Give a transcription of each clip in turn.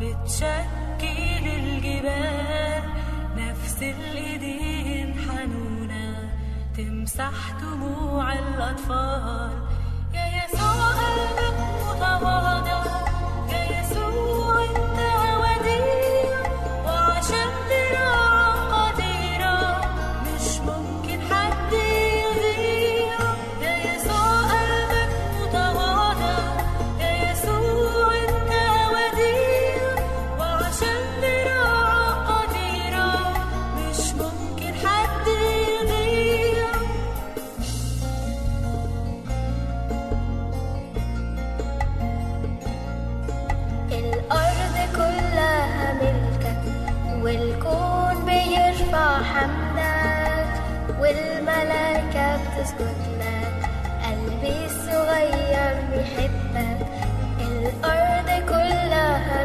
بتشكل الجبال نفس الإيدين حنونة تمسح دموع الأطفال. يا يسوع قلبك متواضع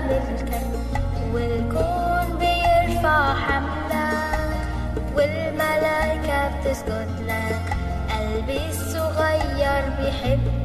والكلب والكون بيرفع حملك والملائكة بتسجد لك قلبي الصغير بيحبك.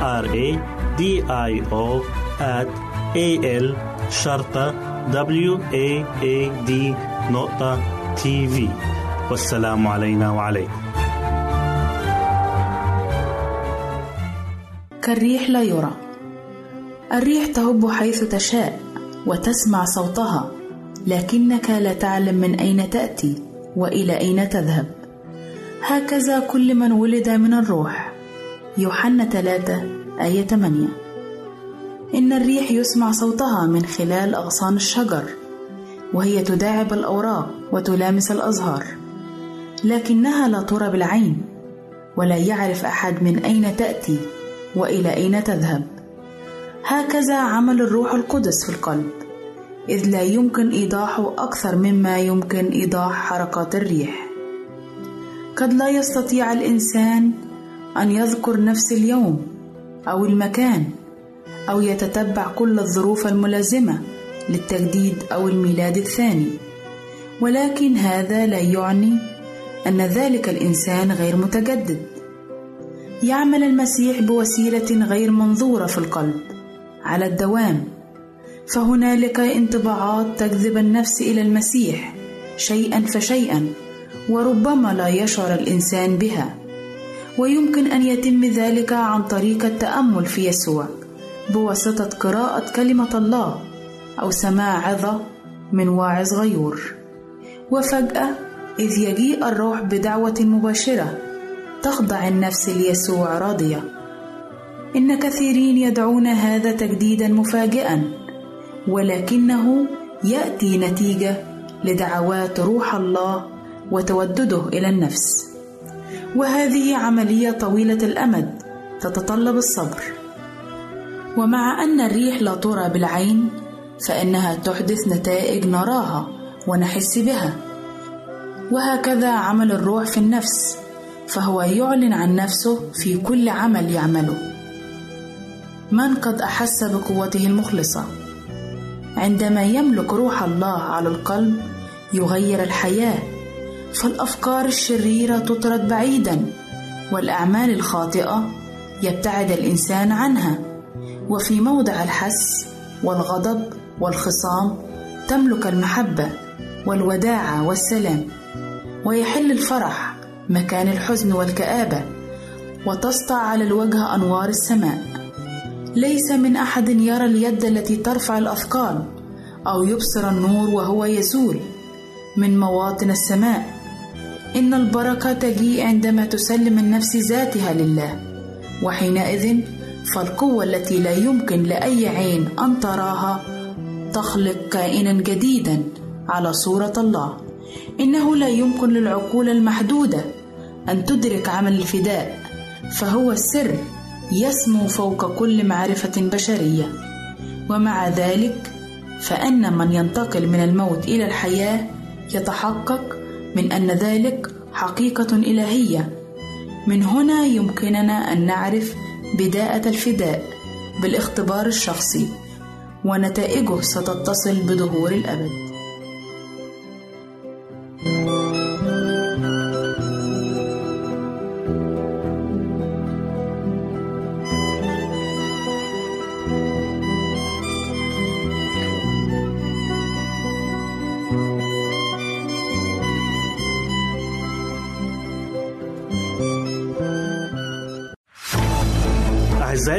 R A D I O at A L شرطة W A A D نقطة تي في والسلام علينا وعليكم. كالريح لا يرى. الريح تهب حيث تشاء وتسمع صوتها لكنك لا تعلم من أين تأتي وإلى أين تذهب. هكذا كل من ولد من الروح. يوحنا 3 آية 8 إن الريح يسمع صوتها من خلال أغصان الشجر وهي تداعب الأوراق وتلامس الأزهار لكنها لا ترى بالعين ولا يعرف أحد من أين تأتي وإلى أين تذهب. هكذا عمل الروح القدس في القلب إذ لا يمكن إيضاحه أكثر مما يمكن إيضاح حركات الريح. قد لا يستطيع الإنسان أن يذكر نفس اليوم أو المكان أو يتتبع كل الظروف الملازمة للتجديد أو الميلاد الثاني. ولكن هذا لا يعني أن ذلك الإنسان غير متجدد. يعمل المسيح بوسيلة غير منظورة في القلب على الدوام. فهنالك انطباعات تجذب النفس إلى المسيح شيئا فشيئا وربما لا يشعر الإنسان بها. ويمكن أن يتم ذلك عن طريق التأمل في يسوع بواسطة قراءة كلمة الله أو سماع عظة من واعظ غيور. وفجأة إذ يجيء الروح بدعوة مباشرة تخضع النفس ليسوع راضية. إن كثيرين يدعون هذا تجديدا مفاجئا ولكنه يأتي نتيجة لدعوات روح الله وتودده إلى النفس. وهذه عملية طويلة الأمد تتطلب الصبر. ومع أن الريح لا ترى بالعين فإنها تحدث نتائج نراها ونحس بها. وهكذا عمل الروح في النفس فهو يعلن عن نفسه في كل عمل يعمله. من قد أحس بقوته المخلصة؟ عندما يملك روح الله على القلب يغير الحياة. فالأفكار الشريرة تطرد بعيدا والأعمال الخاطئة يبتعد الإنسان عنها. وفي موضع الحس والغضب والخصام تملك المحبة والوداعه والسلام ويحل الفرح مكان الحزن والكآبة وتسطع على الوجه أنوار السماء. ليس من أحد يرى اليد التي ترفع الأثقال أو يبصر النور وهو يزول. من مواطن السماء إن البركة تجيء عندما تسلم النفس ذاتها لله وحينئذ فالقوة التي لا يمكن لأي عين أن تراها تخلق كائنا جديدا على صورة الله. إنه لا يمكن للعقول المحدودة أن تدرك عمل الفداء فهو السر يسمو فوق كل معرفة بشرية. ومع ذلك فأن من ينتقل من الموت إلى الحياة يتحقق من أن ذلك حقيقة إلهية. من هنا يمكننا أن نعرف بداءة الفداء بالاختبار الشخصي ونتائجه ستتصل بظهور الأبد.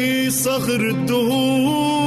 إلهي صغر الدهور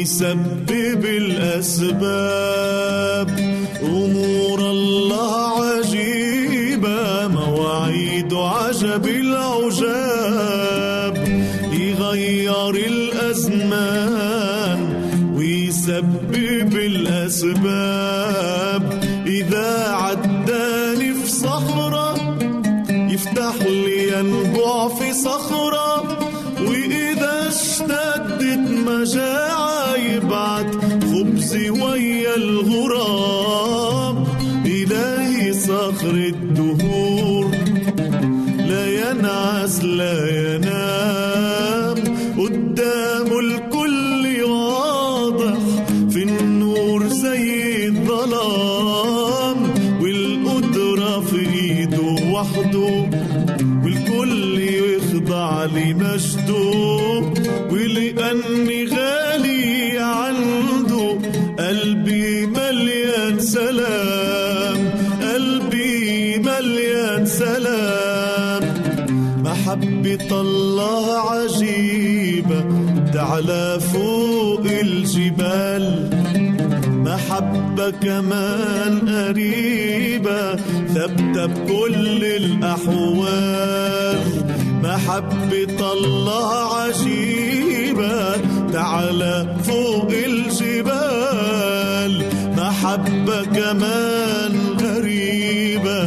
ويسبب كمان قريبة ثابتة بكل الأحوال. محبة الله عجيبة تعلى فوق الجبال. محبة كمان غريبة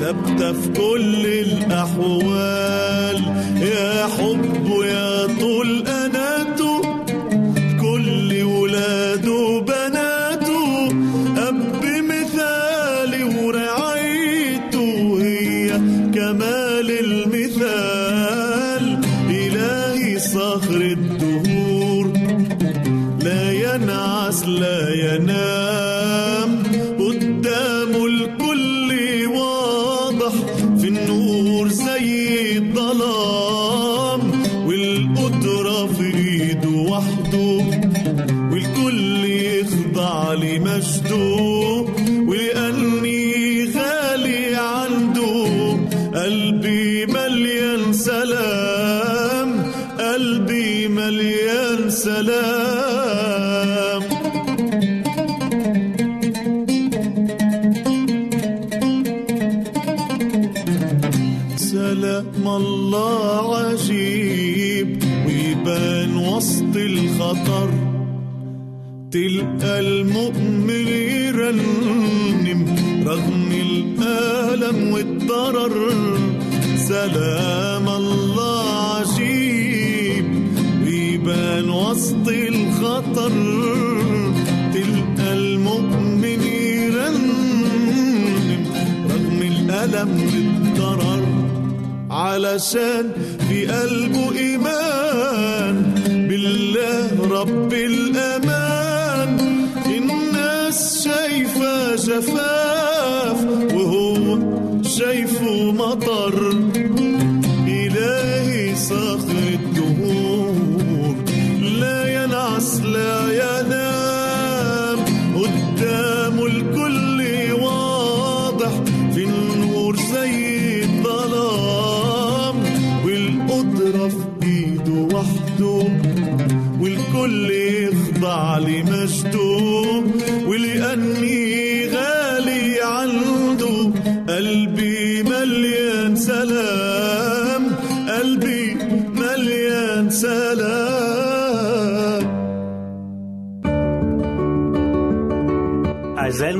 ثابتة في كل الأحوال. سلام الله عجيب. ويبان وسط الخطر. تلقى المؤمن يرنم. رغم الألم والضرر. سلام الله عجيب. ويبان وسط الخطر. تلقى المؤمن يرنم. رغم الألم علشان في قلبه إيمان. بالله رب الأمان. الناس شايفة جفاف وهو شايفه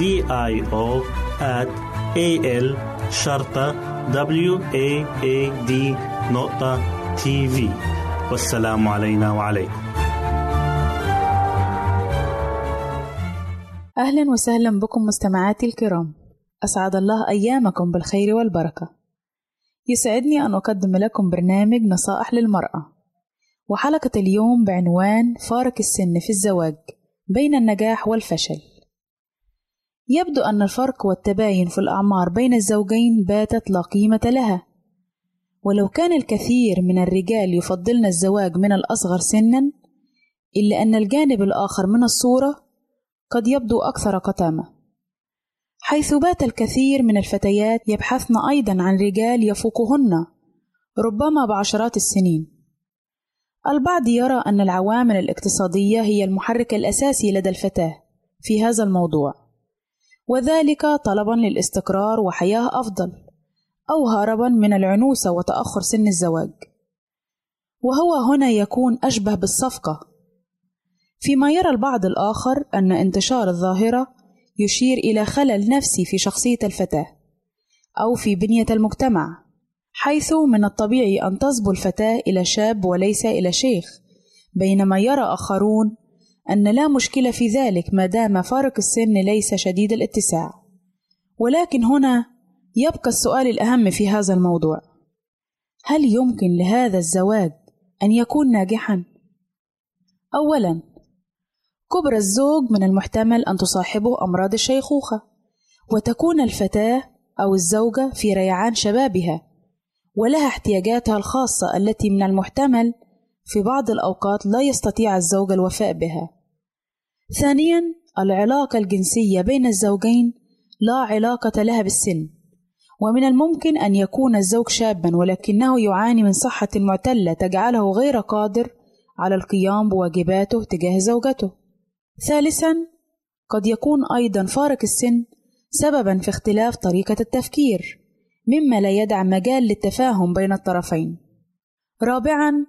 D I O at A L شرطة W A A D نقطة تي في والسلام علينا وعليكم. أهلا وسهلا بكم مستمعاتي الكرام. أسعد الله أيامكم بالخير والبركة. يسعدني أن أقدم لكم برنامج نصائح للمرأة. وحلقة اليوم بعنوان فارق السن في الزواج بين النجاح والفشل. يبدو أن الفرق والتباين في الأعمار بين الزوجين باتت لا قيمة لها. ولو كان الكثير من الرجال يفضلن الزواج من الأصغر سنا إلا أن الجانب الآخر من الصورة قد يبدو أكثر قتامة. حيث بات الكثير من الفتيات يبحثن أيضا عن رجال يفوقهن ربما بعشرات السنين. البعض يرى أن العوامل الاقتصادية هي المحرك الأساسي لدى الفتاة في هذا الموضوع. وذلك طلبا للاستقرار وحياة أفضل أو هربا من العنوسة وتأخر سن الزواج. وهو هنا يكون أشبه بالصفقة. فيما يرى البعض الآخر أن انتشار الظاهرة يشير إلى خلل نفسي في شخصية الفتاة أو في بنية المجتمع حيث من الطبيعي أن تصبو الفتاة إلى شاب وليس إلى شيخ بينما يرى آخرون أن لا مشكلة في ذلك ما دام فارق السن ليس شديد الاتساع ولكن هنا يبقى السؤال الأهم في هذا الموضوع هل يمكن لهذا الزواج أن يكون ناجحا؟ أولا كبر الزوج من المحتمل أن تصاحبه أمراض الشيخوخة وتكون الفتاة أو الزوجة في ريعان شبابها ولها احتياجاتها الخاصة التي من المحتمل في بعض الأوقات لا يستطيع الزوج الوفاء بها. ثانيًا العلاقة الجنسية بين الزوجين لا علاقة لها بالسن، ومن الممكن أن يكون الزوج شابًا ولكنه يعاني من صحة معتلة تجعله غير قادر على القيام بواجباته تجاه زوجته. ثالثًا قد يكون أيضًا فارق السن سببًا في اختلاف طريقة التفكير، مما لا يدع مجال للتفاهم بين الطرفين. رابعًا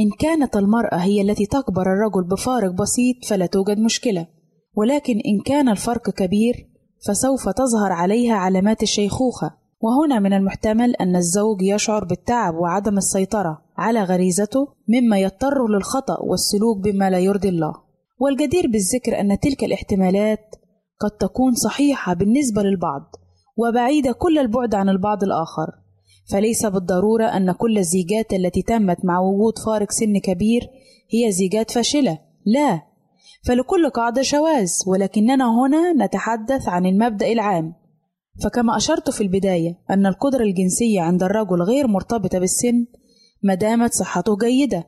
إن كانت المرأة هي التي تكبر الرجل بفارق بسيط فلا توجد مشكلة، ولكن إن كان الفرق كبير فسوف تظهر عليها علامات الشيخوخة، وهنا من المحتمل أن الزوج يشعر بالتعب وعدم السيطرة على غريزته مما يضطر للخطأ والسلوك بما لا يرضي الله. والجدير بالذكر أن تلك الاحتمالات قد تكون صحيحة بالنسبة للبعض وبعيدة كل البعد عن البعض الآخر فليس بالضرورة أن كل الزيجات التي تمت مع وجود فارق سن كبير هي زيجات فاشلة. لا. فلكل قاعدة شواذ ولكننا هنا نتحدث عن المبدأ العام. فكما أشرت في البداية أن القدرة الجنسية عند الرجل غير مرتبطة بالسن ما دامت صحته جيدة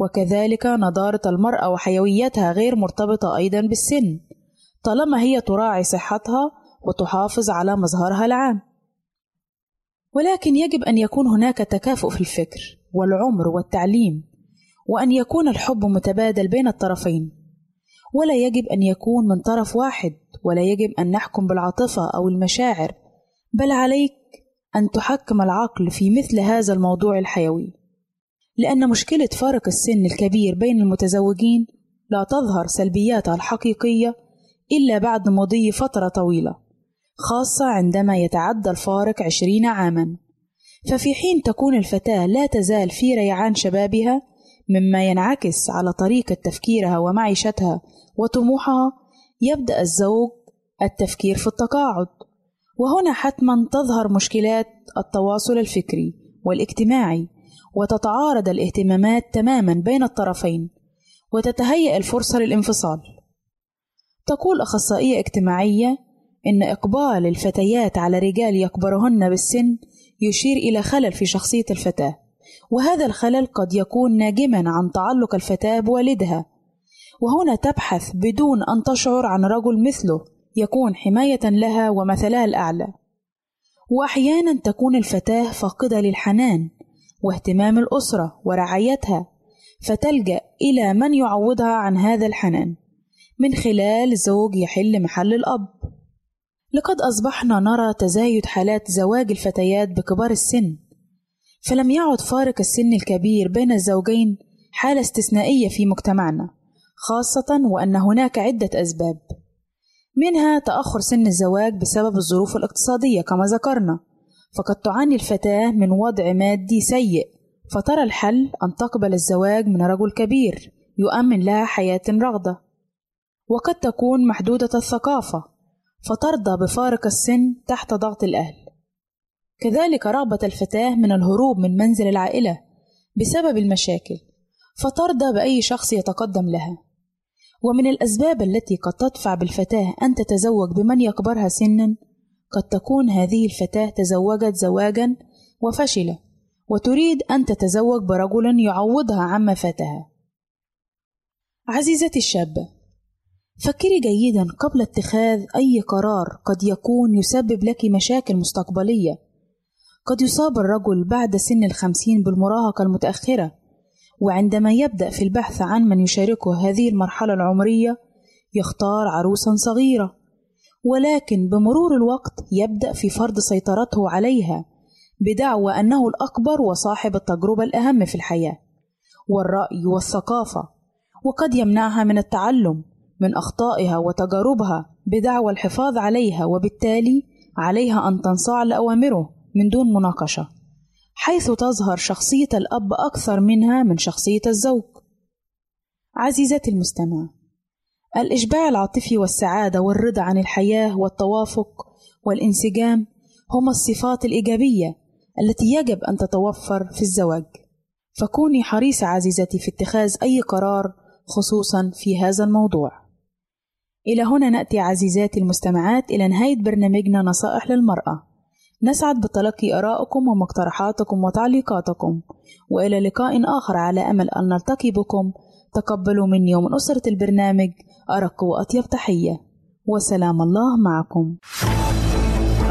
وكذلك نضارة المرأة وحيويتها غير مرتبطة أيضا بالسن طالما هي تراعي صحتها وتحافظ على مظهرها العام. ولكن يجب أن يكون هناك تكافؤ في الفكر والعمر والتعليم وأن يكون الحب متبادل بين الطرفين. ولا يجب أن يكون من طرف واحد ولا يجب أن نحكم بالعاطفة أو المشاعر بل عليك أن تحكم العقل في مثل هذا الموضوع الحيوي. لأن مشكلة فارق السن الكبير بين المتزوجين لا تظهر سلبياتها الحقيقية إلا بعد مضي فترة طويلة. خاصة عندما يتعدى الفارق عشرين عاما. ففي حين تكون الفتاة لا تزال في ريعان شبابها مما ينعكس على طريقة تفكيرها ومعيشتها وطموحها يبدأ الزوج التفكير في التقاعد. وهنا حتما تظهر مشكلات التواصل الفكري والاجتماعي وتتعارض الاهتمامات تماما بين الطرفين وتتهيأ الفرصة للانفصال. تقول أخصائية اجتماعية إن إقبال الفتيات على رجال يكبرهن بالسن يشير إلى خلل في شخصية الفتاة، وهذا الخلل قد يكون ناجما عن تعلق الفتاة بوالدها، وهنا تبحث بدون أن تشعر عن رجل مثله يكون حماية لها ومثلها الأعلى، وأحيانا تكون الفتاة فاقدة للحنان واهتمام الأسرة ورعايتها، فتلجأ إلى من يعوضها عن هذا الحنان من خلال زوج يحل محل الأب. لقد أصبحنا نرى تزايد حالات زواج الفتيات بكبار السن. فلم يعد فارق السن الكبير بين الزوجين حالة استثنائية في مجتمعنا خاصة وأن هناك عدة أسباب. منها تأخر سن الزواج بسبب الظروف الاقتصادية كما ذكرنا فقد تعاني الفتاة من وضع مادي سيء فترى الحل أن تقبل الزواج من رجل كبير يؤمن لها حياة رغدة وقد تكون محدودة الثقافة. فترضى بفارق السن تحت ضغط الأهل. كذلك رغبة الفتاة من الهروب من منزل العائلة بسبب المشاكل فترضى بأي شخص يتقدم لها. ومن الأسباب التي قد تدفع بالفتاة أن تتزوج بمن يكبرها سنا قد تكون هذه الفتاة تزوجت زواجا وفشل وتريد أن تتزوج برجل يعوضها عما فاتها. عزيزتي الشابة فكري جيدا قبل اتخاذ أي قرار قد يكون يسبب لك مشاكل مستقبلية. قد يصاب الرجل بعد سن الخمسين بالمراهقة المتأخرة وعندما يبدأ في البحث عن من يشاركه هذه المرحلة العمرية يختار عروسا صغيرة ولكن بمرور الوقت يبدأ في فرض سيطرته عليها بدعوى أنه الأكبر وصاحب التجربة الأهم في الحياة والرأي والثقافة وقد يمنعها من التعلم. من أخطائها وتجاربها بدعوى الحفاظ عليها وبالتالي عليها أن تنصاع لأوامره من دون مناقشة حيث تظهر شخصية الأب أكثر منها من شخصية الزوج. عزيزتي المستمع الإشباع العاطفي والسعادة والرضا عن الحياة والتوافق والانسجام هما الصفات الإيجابية التي يجب أن تتوفر في الزواج. فكوني حريصة عزيزتي في اتخاذ أي قرار خصوصا في هذا الموضوع. إلى هنا نأتي عزيزاتي المستمعات إلى نهاية برنامجنا نصائح للمرأة. نسعد بتلقي آرائكم ومقترحاتكم وتعليقاتكم. وإلى لقاء آخر على أمل أن نلتقي بكم. تقبلوا مني ومن أسرة البرنامج أرق وأطيب تحية. وسلام الله معكم.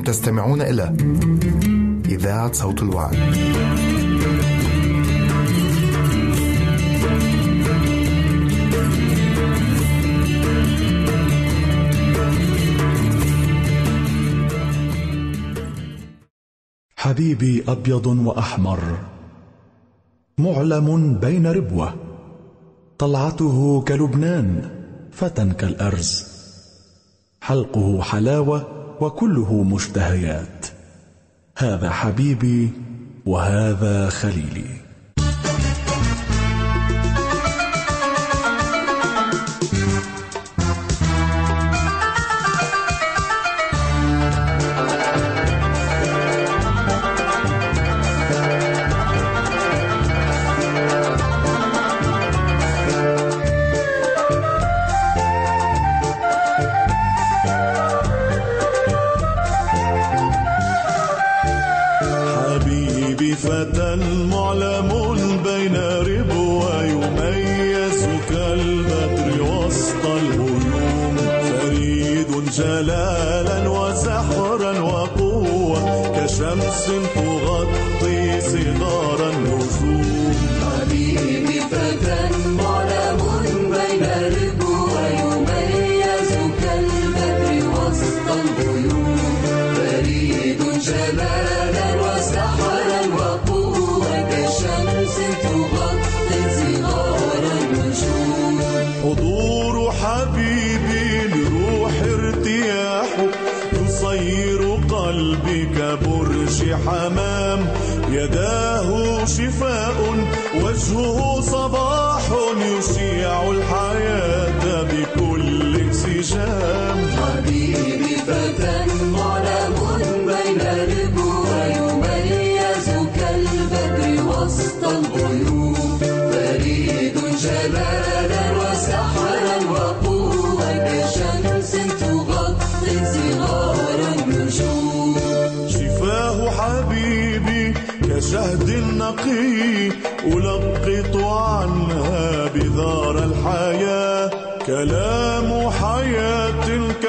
تستمعون إلى إذاعة صوت الوعي. حبيبي أبيض وأحمر معلم بين ربوة طلعته كلبنان فتى كالأرز حلقه حلاوة وكله مشتهيات. هذا حبيبي وهذا خليلي.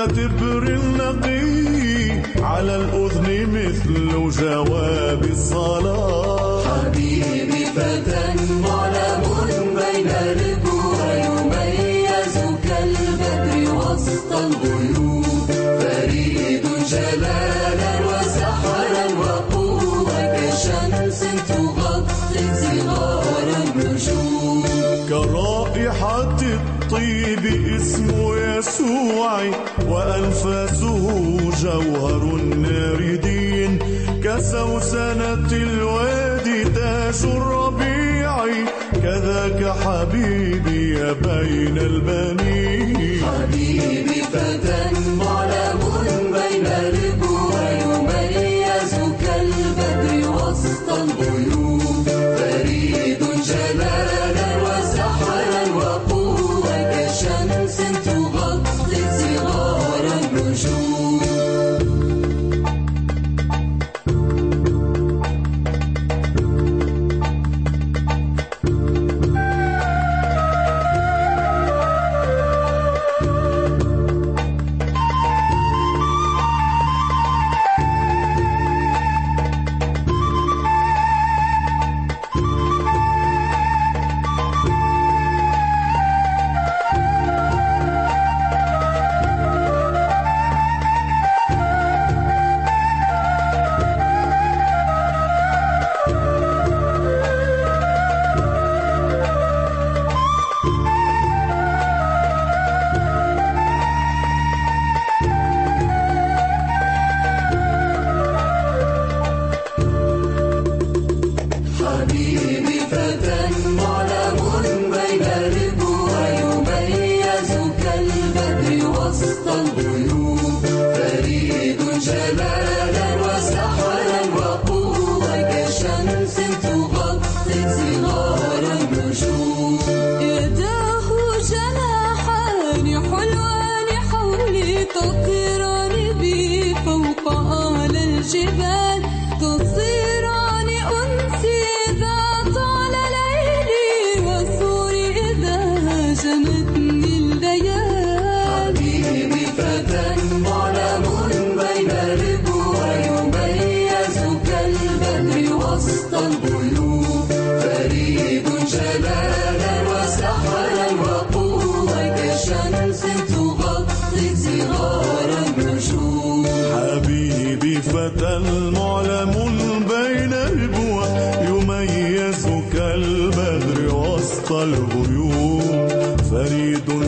كتبر النقي على الأذن مثل جواب الصلاة حبيبي فتى معلم بين الربوع يميز كالبدر وسط الغيوم فريد جلالا وسحرا وقوة كشمس تغطي صغار النجوم كرائحة الطيب اسم يسوع وأنفاسه جوهر الناردين كسوسنة الوادي تاج الربيع كذاك حبيبي بين البنين. حبيبي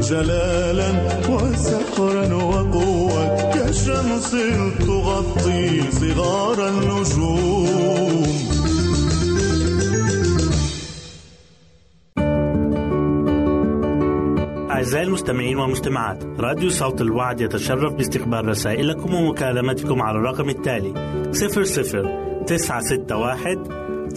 جلالا وسحرا وقوة. كشمس تغطي صغار النجوم. أعزائي المستمعين والمستمعات راديو صوت الوعد يتشرف باستقبال رسائلكم ومكالمتكم على الرقم التالي 00 961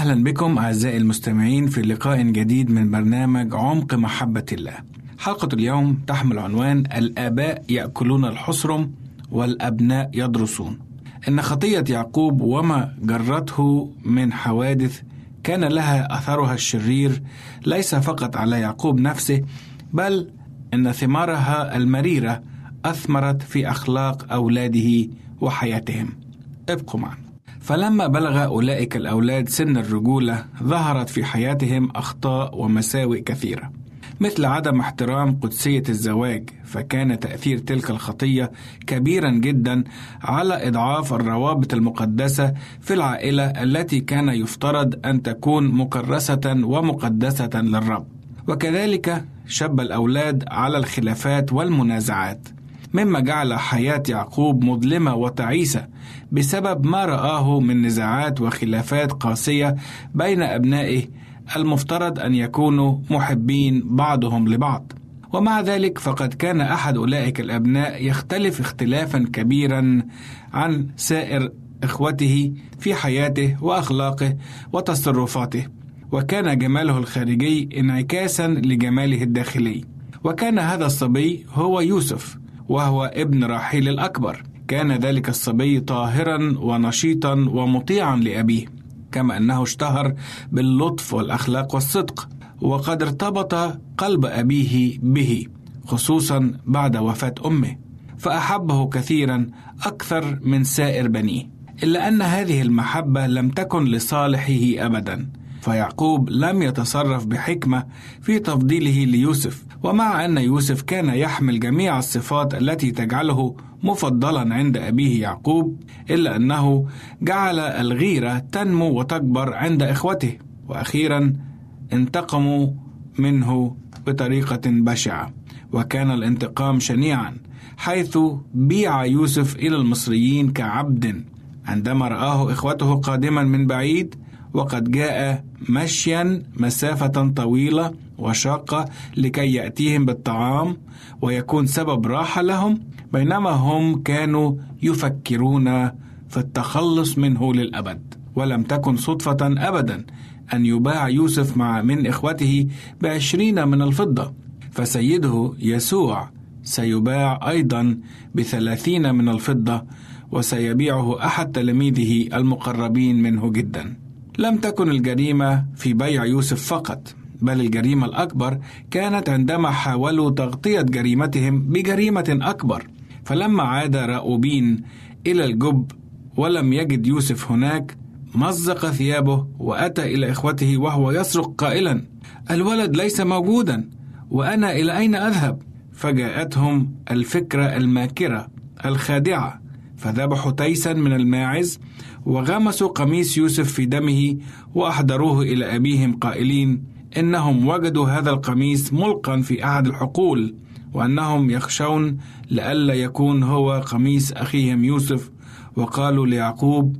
أهلا بكم أعزائي المستمعين في لقاء جديد من برنامج عمق محبة الله. حلقة اليوم تحمل عنوان الآباء يأكلون الحصرم والأبناء يدرسون إن خطية يعقوب وما جرته من حوادث كان لها أثرها الشرير ليس فقط على يعقوب نفسه بل إن ثمارها المريرة أثمرت في أخلاق أولاده وحياتهم. ابقوا معنا. فلما بلغ أولئك الأولاد سن الرجولة ظهرت في حياتهم أخطاء ومساوئ كثيرة. مثل عدم احترام قدسية الزواج فكان تأثير تلك الخطية كبيرا جدا على إضعاف الروابط المقدسة في العائلة التي كان يفترض أن تكون مكرسة ومقدسة للرب. وكذلك شب الأولاد على الخلافات والمنازعات. مما جعل حياة يعقوب مظلمة وتعيسة بسبب ما رآه من نزاعات وخلافات قاسية بين أبنائه المفترض أن يكونوا محبين بعضهم لبعض. ومع ذلك فقد كان أحد أولئك الأبناء يختلف اختلافا كبيرا عن سائر إخوته في حياته وأخلاقه وتصرفاته. وكان جماله الخارجي انعكاسا لجماله الداخلي. وكان هذا الصبي هو يوسف وهو ابن راحيل الأكبر. كان ذلك الصبي طاهرا ونشيطا ومطيعا لأبيه كما أنه اشتهر باللطف والأخلاق والصدق وقد ارتبط قلب أبيه به خصوصا بعد وفاة أمه فأحبه كثيرا أكثر من سائر بنيه إلا أن هذه المحبة لم تكن لصالحه أبدا. فيعقوب لم يتصرف بحكمة في تفضيله ليوسف ومع أن يوسف كان يحمل جميع الصفات التي تجعله مفضلا عند أبيه يعقوب إلا أنه جعل الغيرة تنمو وتكبر عند إخوته وأخيرا انتقموا منه بطريقة بشعة وكان الانتقام شنيعا حيث بيع يوسف إلى المصريين كعبد عندما رآه إخوته قادما من بعيد وقد جاء مشيا مسافة طويلة وشاقة لكي يأتيهم بالطعام ويكون سبب راحة لهم. بينما هم كانوا يفكرون في التخلص منه للأبد ولم تكن صدفة أبدا أن يباع يوسف مع من إخوته بعشرين من الفضة. فسيده يسوع سيباع أيضا بثلاثين من الفضة وسيبيعه أحد تلاميذه المقربين منه جدا. لم تكن الجريمة في بيع يوسف فقط بل الجريمة الأكبر كانت عندما حاولوا تغطية جريمتهم بجريمة أكبر فلما عاد راؤوبين إلى الجب ولم يجد يوسف هناك مزق ثيابه وأتى إلى إخوته وهو يصرخ قائلا الولد ليس موجودا وأنا إلى أين أذهب؟ فجاءتهم الفكرة الماكرة الخادعة فذبحوا تيسا من الماعز وغمسوا قميص يوسف في دمه وأحضروه إلى أبيهم قائلين إنهم وجدوا هذا القميص ملقا في أحد الحقول وأنهم يخشون لئلا يكون هو قميص أخيهم يوسف. وقالوا ليعقوب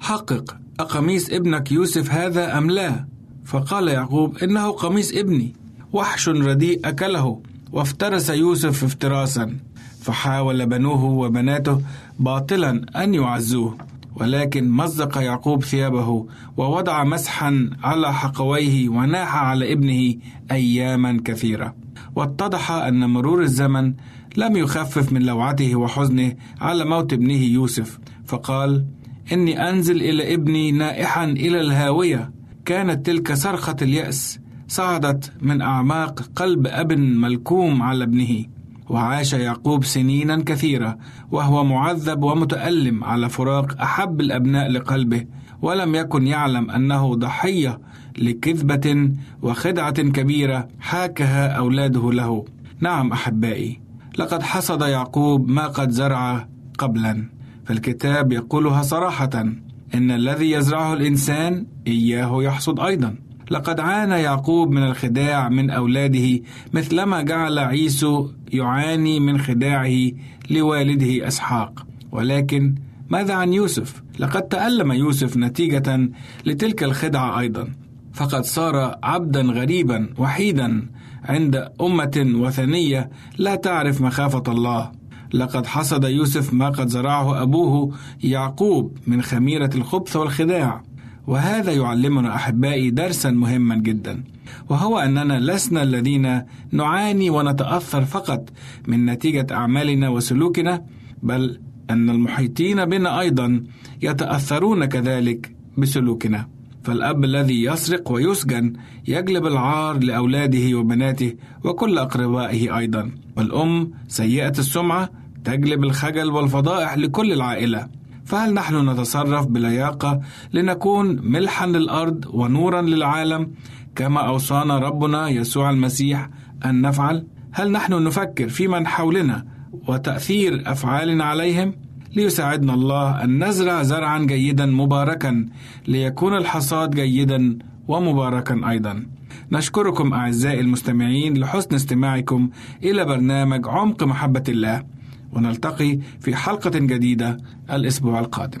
حقق أقميص ابنك يوسف هذا أم لا؟ فقال يعقوب إنه قميص ابني وحش رديء أكله وافترس يوسف افتراسا. فحاول بنوه وبناته باطلا أن يعزوه ولكن مزق يعقوب ثيابه ووضع مسحا على حقويه وناح على ابنه أياما كثيرة. واتضح أن مرور الزمن لم يخفف من لوعته وحزنه على موت ابنه يوسف فقال إني أنزل إلى ابني نائحا إلى الهاوية. كانت تلك صرخة اليأس صعدت من أعماق قلب أب ملكوم على ابنه. وعاش يعقوب سنينا كثيرة وهو معذب ومتألم على فراق أحب الأبناء لقلبه ولم يكن يعلم أنه ضحية لكذبة وخدعة كبيرة حاكها أولاده له. نعم أحبائي لقد حصد يعقوب ما قد زرع قبلا. فالكتاب يقولها صراحة إن الذي يزرعه الإنسان إياه يحصد أيضا. لقد عانى يعقوب من الخداع من أولاده مثلما جعل عيسو يعاني من خداعه لوالده إسحاق. ولكن ماذا عن يوسف؟ لقد تألم يوسف نتيجة لتلك الخدعة أيضا. فقد صار عبدا غريبا وحيدا عند أمة وثنية لا تعرف مخافة الله. لقد حصد يوسف ما قد زرعه أبوه يعقوب من خميرة الخبث والخداع. وهذا يعلمنا أحبائي درسا مهما جدا وهو أننا لسنا الذين نعاني ونتأثر فقط من نتيجة أعمالنا وسلوكنا بل أن المحيطين بنا أيضا يتأثرون كذلك بسلوكنا. فالأب الذي يسرق ويسجن يجلب العار لأولاده وبناته وكل أقربائه أيضا والأم سيئة السمعة تجلب الخجل والفضائح لكل العائلة. فهل نحن نتصرف بلياقة لنكون ملحا للأرض ونورا للعالم كما أوصانا ربنا يسوع المسيح أن نفعل؟ هل نحن نفكر في من حولنا وتأثير أفعالنا عليهم؟ ليساعدنا الله أن نزرع زرعا جيدا مباركا ليكون الحصاد جيدا ومباركا أيضا. نشكركم أعزائي المستمعين لحسن استماعكم إلى برنامج عمق محبة الله. ونلتقي في حلقة جديدة الأسبوع القادم.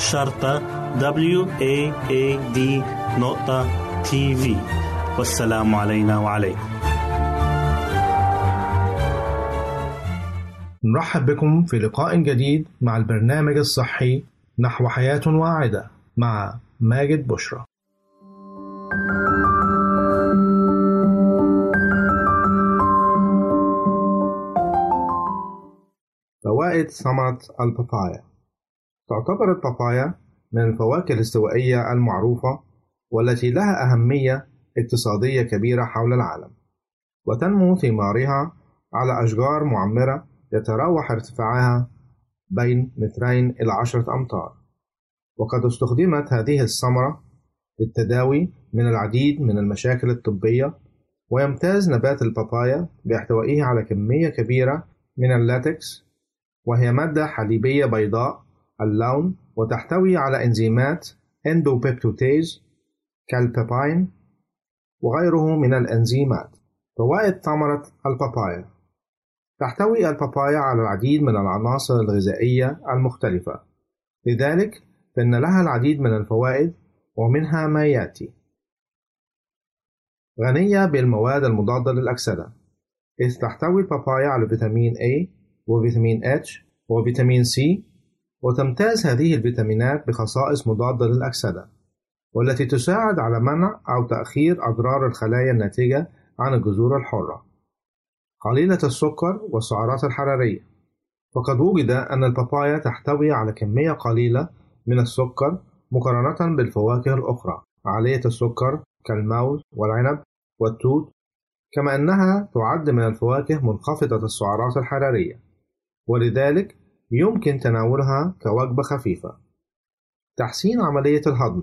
شرطة W A A D نقطة تي في والسلام علينا وعليكم. نرحب بكم في لقاء جديد مع البرنامج الصحي نحو حياة واعدة مع ماجد بشرى. فوائد ثمرة البابايا تعتبر البابايا من الفواكه الاستوائية المعروفة والتي لها أهمية اقتصادية كبيرة حول العالم. وتنمو ثمارها على أشجار معمرة يتراوح ارتفاعها بين مترين إلى عشرة أمتار. وقد استخدمت هذه الثمرة للتداوي من العديد من المشاكل الطبية ويمتاز نبات البابايا باحتوائه على كمية كبيرة من اللاتكس وهي مادة حليبية بيضاء اللون وتحتوي على إنزيمات endopeptidase ك papain وغيره من الإنزيمات. فوائد ثمرة البابايا. تحتوي البابايا على العديد من العناصر الغذائية المختلفة. لذلك فإن لها العديد من الفوائد ومنها ما يأتي. غنية بالمواد المضادة للأكسدة. إذ تحتوي البابايا على فيتامين A وفيتامين H وفيتامين C وتمتاز هذه الفيتامينات بخصائص مضادة للأكسدة والتي تساعد على منع أو تأخير أضرار الخلايا الناتجة عن الجذور الحرة. قليلة السكر والسعرات الحرارية. فقد وجد أن البابايا تحتوي على كمية قليلة من السكر مقارنة بالفواكه الأخرى. عالية السكر كالموز والعنب والتوت كما أنها تعد من الفواكه منخفضة السعرات الحرارية. ولذلك يمكن تناولها كوجبة خفيفة. تحسين عملية الهضم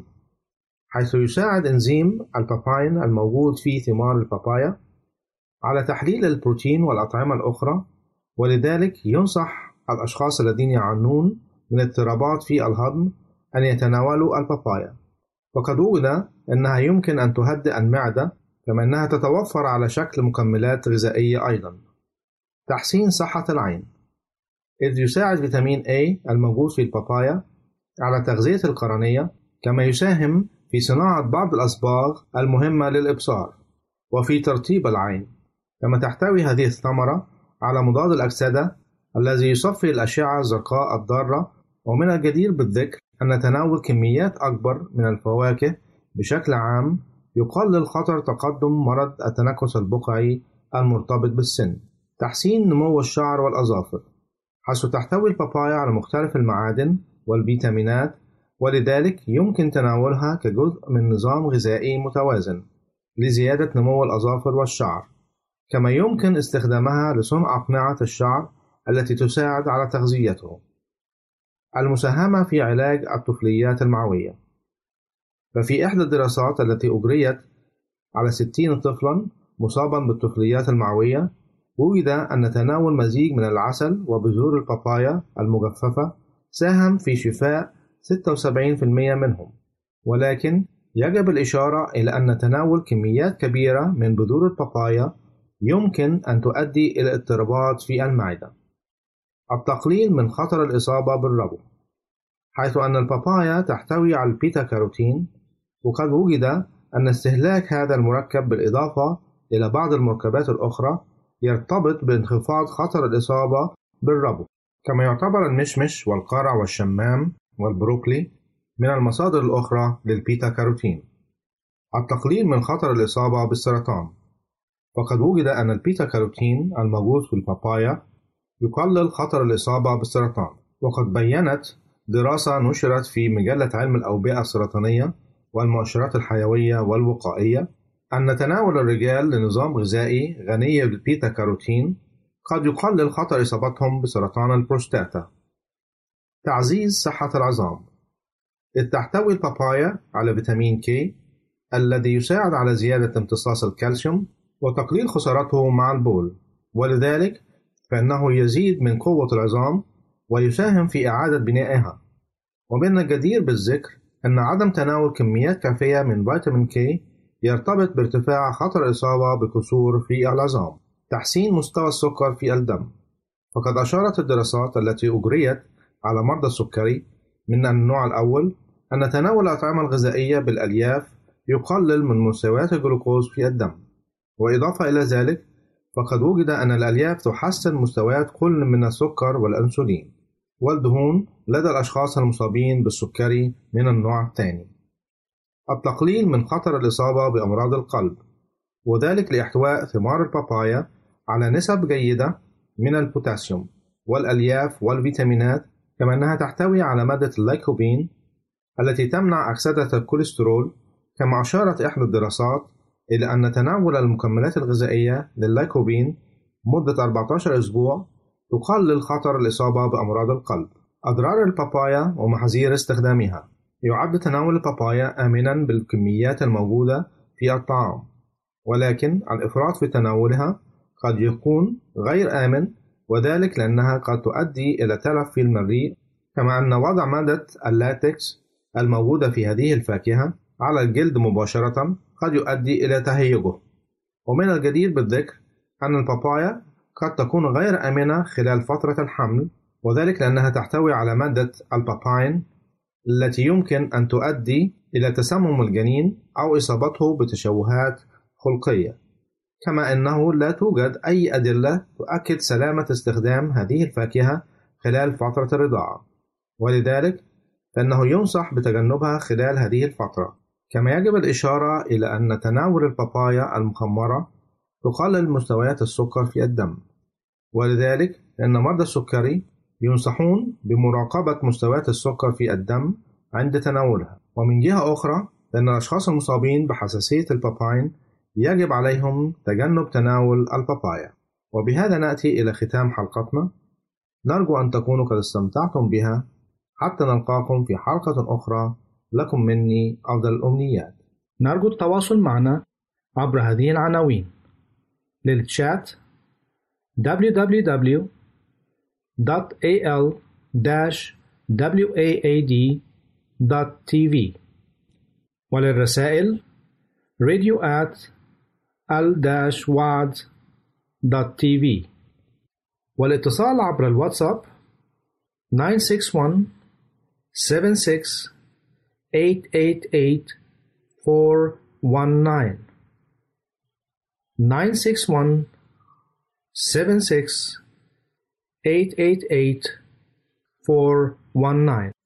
حيث يساعد إنزيم الباباين الموجود في ثمار البابايا على تحليل البروتين والأطعمة الأخرى ولذلك ينصح الأشخاص الذين يعانون من اضطرابات في الهضم أن يتناولوا البابايا. وقد وجد أنها يمكن أن تهدئ المعدة كما أنها تتوفر على شكل مكملات غذائية أيضا. تحسين صحة العين. إذ يساعد فيتامين A الموجود في البابايا على تغذية القرنية كما يساهم في صناعة بعض الأصباغ المهمة للإبصار وفي ترطيب العين. كما تحتوي هذه الثمرة على مضاد الأكسدة الذي يصفي الأشعة الزرقاء الضارة ومن الجدير بالذكر أن تناول كميات أكبر من الفواكه بشكل عام يقلل خطر تقدم مرض التنكس البقعي المرتبط بالسن. تحسين نمو الشعر والأظافر. حيث تحتوي البابايا على مختلف المعادن والفيتامينات ولذلك يمكن تناولها كجزء من نظام غذائي متوازن لزيادة نمو الأظافر والشعر. كما يمكن استخدامها لصنع أقنعة الشعر التي تساعد على تغذيته. المساهمة في علاج الطفليات المعوية. ففي إحدى الدراسات التي أجريت على 60 طفلا مصابا بالطفليات المعوية وجد أن تناول مزيج من العسل وبذور البابايا المجففة ساهم في شفاء 76% منهم ولكن يجب الإشارة إلى أن تناول كميات كبيرة من بذور البابايا يمكن أن تؤدي إلى اضطرابات في المعدة. التقليل من خطر الإصابة بالربو حيث أن البابايا تحتوي على البيتا كاروتين وقد وجد أن استهلاك هذا المركب بالإضافة إلى بعض المركبات الأخرى يرتبط بانخفاض خطر الإصابة بالربو. كما يعتبر المشمش والقرع والشمام والبروكلي من المصادر الأخرى للبيتا كاروتين. التقليل من خطر الإصابة بالسرطان. فقد وجد أن البيتا كاروتين الموجود في البابايا يقلل خطر الإصابة بالسرطان. وقد بيّنت دراسة نشرت في مجلة علم الأوبئة السرطانية والمؤشرات الحيوية والوقائية أن تناول الرجال لنظام غذائي غني بالبيتا كاروتين قد يقلل خطر إصابتهم بسرطان البروستاتا. تعزيز صحة العظام. إذ تحتوي البابايا على فيتامين كي الذي يساعد على زيادة امتصاص الكالسيوم وتقليل خسارته مع البول. ولذلك فإنه يزيد من قوة العظام ويساهم في إعادة بنائها. ومن الجدير بالذكر أن عدم تناول كميات كافية من فيتامين كي يرتبط بارتفاع خطر الإصابة بكسور في العظام تحسين مستوى السكر في الدم. فقد أشارت الدراسات التي أجريت على مرضى السكري من النوع الأول أن تناول الأطعمة الغذائية بالألياف يقلل من مستويات الجلوكوز في الدم. وإضافة إلى ذلك فقد وجد أن الألياف تحسن مستويات كل من السكر والأنسولين والدهون لدى الأشخاص المصابين بالسكري من النوع الثاني. التقليل من خطر الإصابة بأمراض القلب وذلك لإحتواء ثمار البابايا على نسب جيدة من البوتاسيوم والألياف والفيتامينات كما أنها تحتوي على مادة اللايكوبين التي تمنع أكسدة الكوليسترول كما أشارت إحدى الدراسات إلى أن تناول المكملات الغذائية لللايكوبين مدة 14 أسبوع تقلل خطر الإصابة بأمراض القلب. أضرار البابايا ومحاذير استخدامها يعد تناول البابايا آمنا بالكميات الموجودة في الطعام ولكن الإفراط في تناولها قد يكون غير آمن وذلك لأنها قد تؤدي إلى تلف في المريء كما أن وضع مادة اللاتكس الموجودة في هذه الفاكهة على الجلد مباشرة قد يؤدي إلى تهيجه. ومن الجدير بالذكر أن البابايا قد تكون غير آمنة خلال فترة الحمل وذلك لأنها تحتوي على مادة الباباين التي يمكن أن تؤدي إلى تسمم الجنين أو إصابته بتشوهات خلقية كما أنه لا توجد أي أدلة تؤكد سلامة استخدام هذه الفاكهة خلال فترة الرضاعة. ولذلك فإنه ينصح بتجنبها خلال هذه الفترة. كما يجب الإشارة إلى أن تناول البابايا المخمرة تقلل مستويات السكر في الدم. ولذلك فإن مرضى السكري ينصحون بمراقبة مستويات السكر في الدم عند تناولها. ومن جهة أخرى فإن الأشخاص المصابين بحساسية الباباين يجب عليهم تجنب تناول البابايا. وبهذا نأتي إلى ختام حلقتنا. نرجو أن تكونوا قد استمتعتم بها. حتى نلقاكم في حلقة أخرى. لكم مني أفضل الأمنيات. نرجو التواصل معنا عبر هذه العناوين. للتشات www.al-waad.tv وللرسائل radio at al-waad.tv والاتصال عبر الواتساب 961 76 888 419 961 76 eight eight eight four one nine.